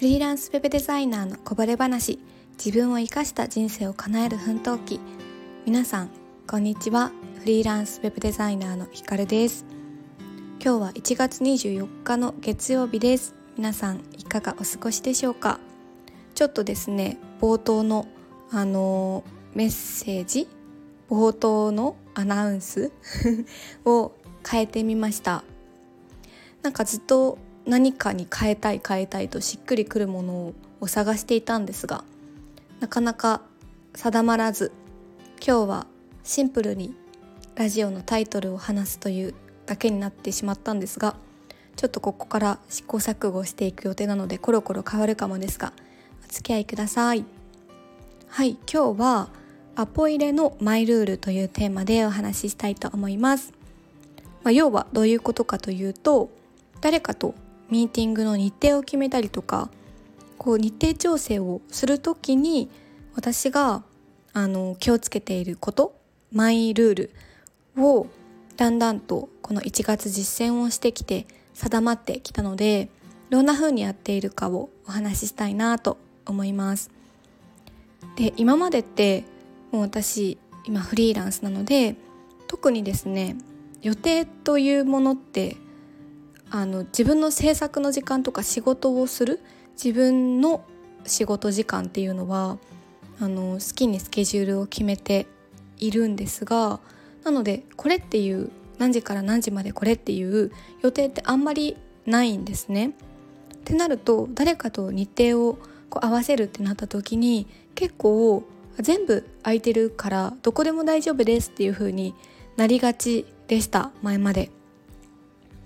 フリーランスウェブデザイナーのこぼれ話自分を生かした人生を叶える奮闘記。皆さんこんにちは。フリーランスウェブデザイナーのひかるです。今日は1月24日の月曜日です。皆さんいかがお過ごしでしょうか？ちょっとですね冒頭のあのメッセージ冒頭のアナウンス を変えてみました。なんかずっと何かに変えたい変えたいとしっくりくるものを探していたんですがなかなか定まらず今日はシンプルにラジオのタイトルを話すというだけになってしまったんですがちょっとここから試行錯誤していく予定なのでコロコロ変わるかもですがお付き合いください。はい今日はアポ入れのマイルールというテーマでお話ししたいと思います、まあ、要はどういうことかというと誰かとミーティングの日程を決めたりとかこう日程調整をする時に私があの気をつけていることマイルールをだんだんとこの1月実践をしてきて定まってきたのでどんな風にやっているかをお話ししたいなと思います。で今までってもう私今フリーランスなので特にですね予定というものってあの自分の制作の時間とか仕事をする自分の仕事時間っていうのはあの好きにスケジュールを決めているんですがなのでこれっていう何時から何時までこれっていう予定ってあんまりないんですね。ってなると誰かと日程をこう合わせるってなった時に結構全部空いてるからどこでも大丈夫ですっていう風になりがちでした前まで。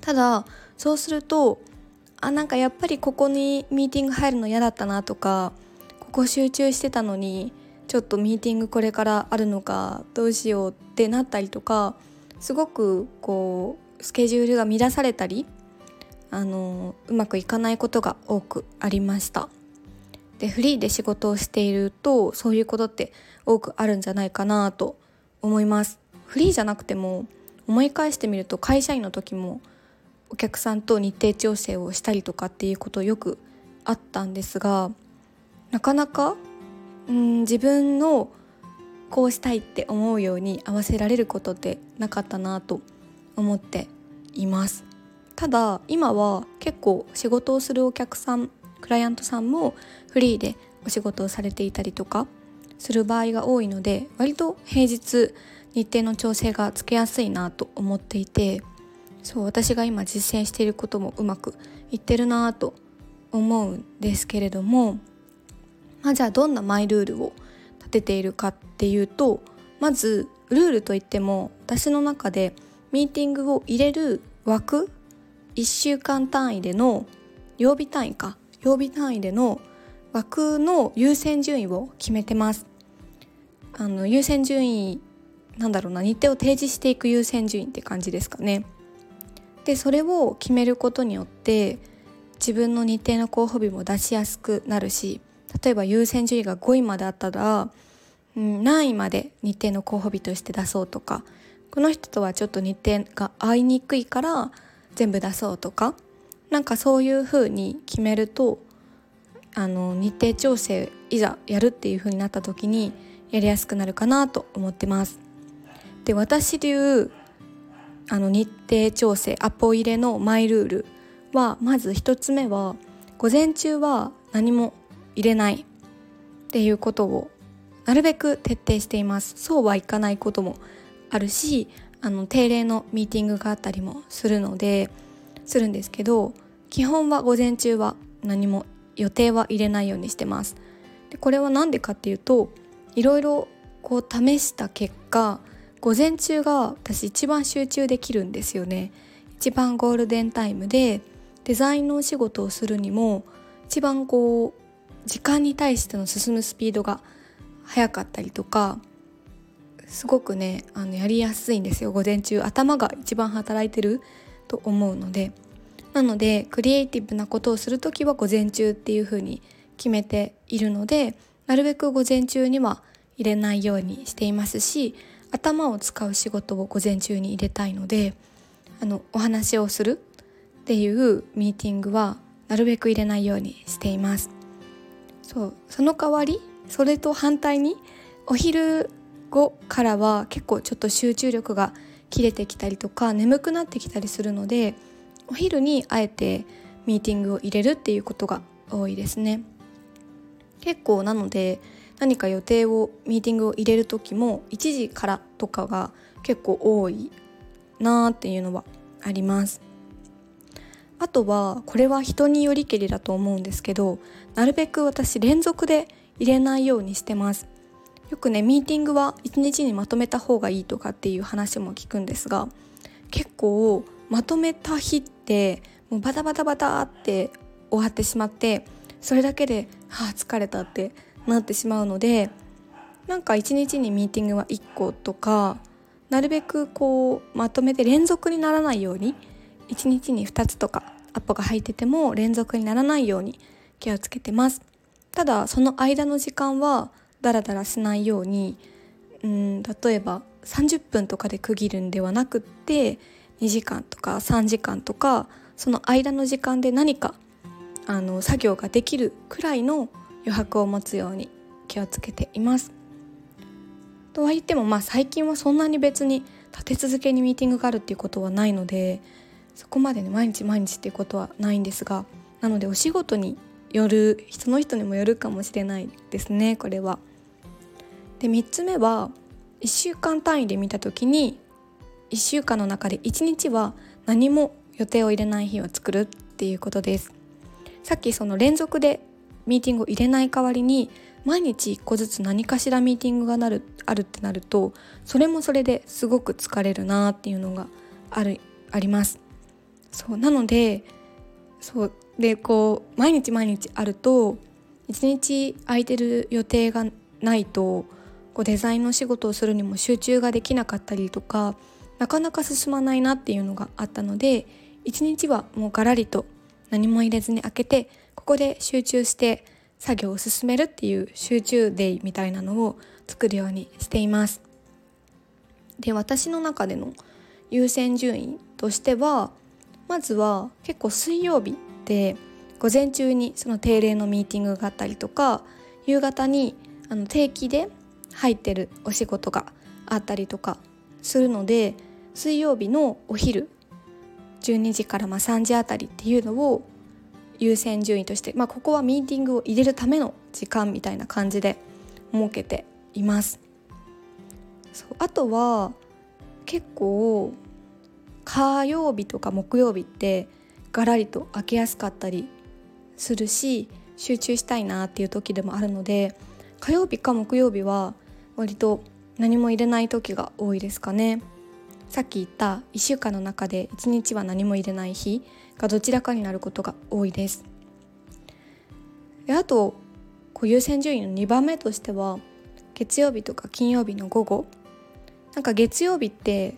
ただそうするとあなんかやっぱりここにミーティング入るの嫌だったなとかここ集中してたのにちょっとミーティングこれからあるのかどうしようってなったりとかすごくこうスケジュールが乱されたりあのうまくいかないことが多くありました。でフリーで仕事をしているとそういうことって多くあるんじゃないかなと思います。フリーじゃなくても思い返してみると会社員の時もお客さんと日程調整をしたりとかっていうことよくあったんですがなかなかうん自分のこうしたいって思うように合わせられることってなかったなと思っています。ただ今は結構仕事をするお客さんクライアントさんもフリーでお仕事をされていたりとかする場合が多いので割と平日日程の調整がつけやすいなと思っていてそう私が今実践していることもうまくいってるなと思うんですけれども、まあ、じゃあどんなマイルールを立てているかっていうとまずルールといっても私の中でミーティングを入れる枠1週間単位での曜日単位か曜日単位での枠の優先順位を決めてます。あの優先順位なんだろうな日程を提示していく優先順位って感じですかね。でそれを決めることによって自分の日程の候補日も出しやすくなるし例えば優先順位が5位まであったら、うん、何位まで日程の候補日として出そうとかこの人とはちょっと日程が合いにくいから全部出そうとかなんかそういうふうに決めるとあの日程調整いざやるっていうふうになった時にやりやすくなるかなと思ってます。で私流あの日程調整アポ入れのマイルールはまず1つ目は午前中は何も入れないっていうことをなるべく徹底しています。そうはいかないこともあるしあの定例のミーティングがあったりもするのでするんですけど基本は午前中は何も予定は入れないようにしてます。でこれは何でかっていうといろいろこう試した結果午前中が私一番集中できるんですよね。一番ゴールデンタイムでデザインのお仕事をするにも一番こう時間に対しての進むスピードが速かったりとかすごくねあのやりやすいんですよ。午前中頭が一番働いてると思うので。なのでクリエイティブなことをする時は午前中っていう風に決めているのでなるべく午前中には入れないようにしていますし頭を使う仕事を午前中に入れたいのであのお話をするっていうミーティングはなるべく入れないようにしています。そうその代わりそれと反対にお昼後からは結構ちょっと集中力が切れてきたりとか眠くなってきたりするのでお昼にあえてミーティングを入れるっていうことが多いですね。結構なので何か予定をミーティングを入れる時も1時からとかが結構多いなーっていうのはあります。あとはこれは人によりけりだと思うんですけどなるべく私連続で入れないようにしてます。よくねミーティングは1日にまとめた方がいいとかっていう話も聞くんですが結構まとめた日ってもうバタバタバタって終わってしまってそれだけで「はあ疲れた」ってなってしまうのでなんか1日にミーティングは1個とかなるべくこうまとめて連続にならないように1日に2つとかアポが入ってても連続にならないように気をつけてます。ただその間の時間はダラダラしないようにうん例えば30分とかで区切るんではなくって2時間とか3時間とかその間の時間で何かあの作業ができるくらいの余白を持つように気をつけています。とは言ってもまあ最近はそんなに別に立て続けにミーティングがあるっていうことはないのでそこまでね毎日毎日っていうことはないんですがなのでお仕事による人の人にもよるかもしれないですねこれは。で3つ目は1週間単位で見た時に1週間の中で1日は何も予定を入れない日を作るっていうことです。さっきその連続でミーティングを入れない代わりに毎日1個ずつ何かしらミーティングがなるあるってなるとそれもそれですごく疲れるなっていうのがあるあります。そうなのでそうでこう毎日毎日あると一日空いてる予定がないとこうデザインの仕事をするにも集中ができなかったりとかなかなか進まないなっていうのがあったので一日はもうガラリと何も入れずに開けてここで集中して作業を進めるっていう集中デイみたいなのを作るようにしています。で私の中での優先順位としてはまずは結構水曜日って午前中にその定例のミーティングがあったりとか夕方にあの定期で入ってるお仕事があったりとかするので水曜日のお昼12時からまあ3時あたりっていうのを優先順位として、まあ、ここはミーティングを入れるための時間みたいな感じで設けています。そうあとは結構火曜日とか木曜日ってガラリと開けやすかったりするし集中したいなっていう時でもあるので火曜日か木曜日は割と何も入れない時が多いですかね。さっき言った1週間の中で1日は何も入れない日。がどちらかになることが多いです。であとこう優先順位の2番目としては月曜日とか金曜日の午後。なんか月曜日って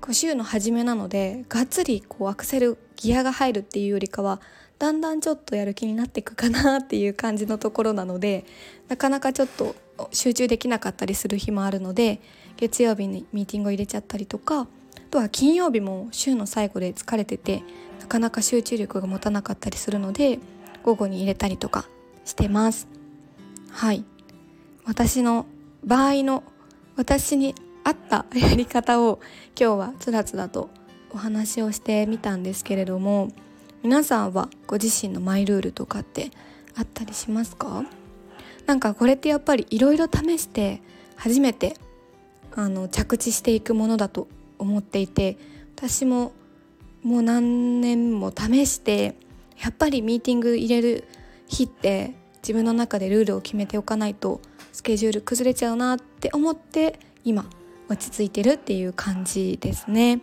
こう週の初めなのでがっつりこうアクセルギアが入るっていうよりかはだんだんちょっとやる気になっていくかなっていう感じのところなのでなかなかちょっと集中できなかったりする日もあるので月曜日にミーティングを入れちゃったりとかとは金曜日も週の最後で疲れててなかなか集中力が持たなかったりするので午後に入れたりとかしてます。はい。私の場合の私に合ったやり方を今日はつらつらとお話をしてみたんですけれども皆さんはご自身のマイルールとかってあったりしますか？なんかこれってやっぱりいろいろ試して初めてあの着地していくものだと思っていて私ももう何年も試してやっぱりミーティング入れる日って自分の中でルールを決めておかないとスケジュール崩れちゃうなって思って今落ち着いてるっていう感じですね。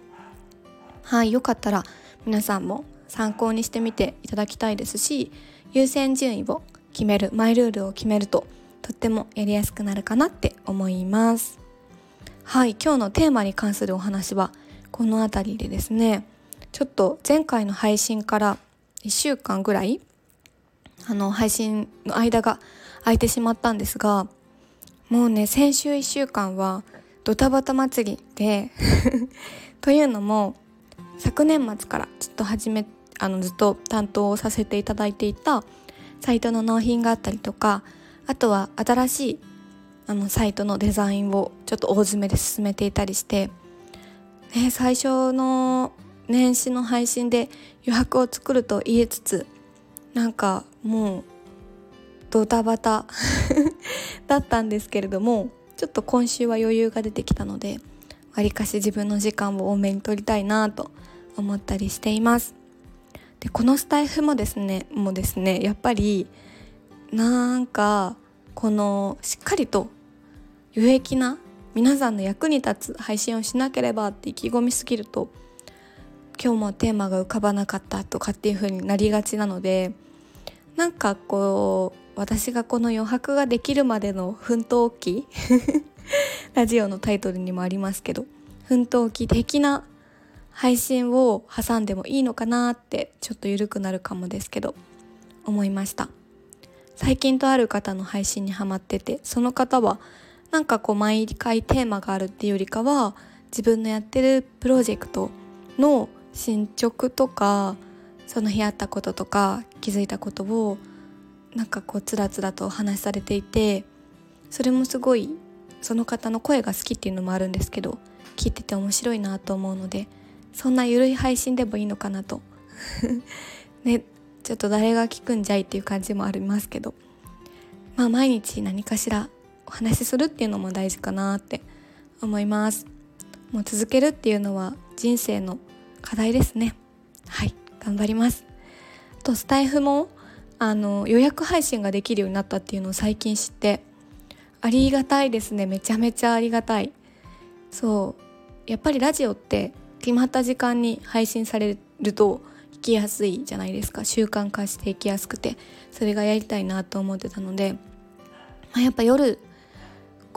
はいよかったら皆さんも参考にしてみていただきたいですし優先順位を決めるマイルールを決めるととってもやりやすくなるかなって思います。はい今日のテーマに関するお話はこの辺りでですね。ちょっと前回の配信から1週間ぐらいあの配信の間が空いてしまったんですがもうね先週1週間はドタバタ祭りで というのも昨年末からちょっと始めあのずっと担当させていただいていたサイトの納品があったりとかあとは新しいあのサイトのデザインをちょっと大詰めで進めていたりして、ね、最初の年始の配信で余白を作ると言いつつなんかもうドタバタ だったんですけれどもちょっと今週は余裕が出てきたのでわりかし自分の時間を多めに取りたいなと思ったりしています。でこのスタイフもですねもうですねやっぱりなんかこのしっかりと有益な皆さんの役に立つ配信をしなければって意気込みすぎると今日もテーマが浮かばなかったとかっていう風になりがちなのでなんかこう私がこの余白ができるまでの奮闘期 ラジオのタイトルにもありますけど奮闘期的な配信を挟んでもいいのかなってちょっと緩くなるかもですけど思いました。最近とある方の配信にハマっててその方はなんかこう毎回テーマがあるっていうよりかは自分のやってるプロジェクトの進捗とかその日あったこととか気づいたことをなんかこうつらつらとお話しされていてそれもすごいその方の声が好きっていうのもあるんですけど聞いてて面白いなと思うのでそんなゆるい配信でもいいのかなと。ねちょっと誰が聞くんじゃいっていう感じもありますけど。まあ毎日何かしらお話しするっていうのも大事かなって思います。もう続けるっていうのは人生の課題ですね。はい頑張ります。とスタイフもあの予約配信ができるようになったっていうのを最近知ってありがたいですね。めちゃめちゃありがたい。そうやっぱりラジオって決まった時間に配信されると聞きやすいじゃないですか。習慣化していきやすくてそれがやりたいなと思ってたので、まあ、やっぱ夜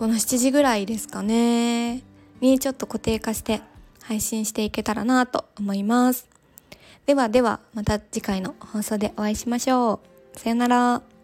この7時ぐらいですかね。にちょっと固定化して配信していけたらなと思います。ではではまた次回の放送でお会いしましょう。さよなら。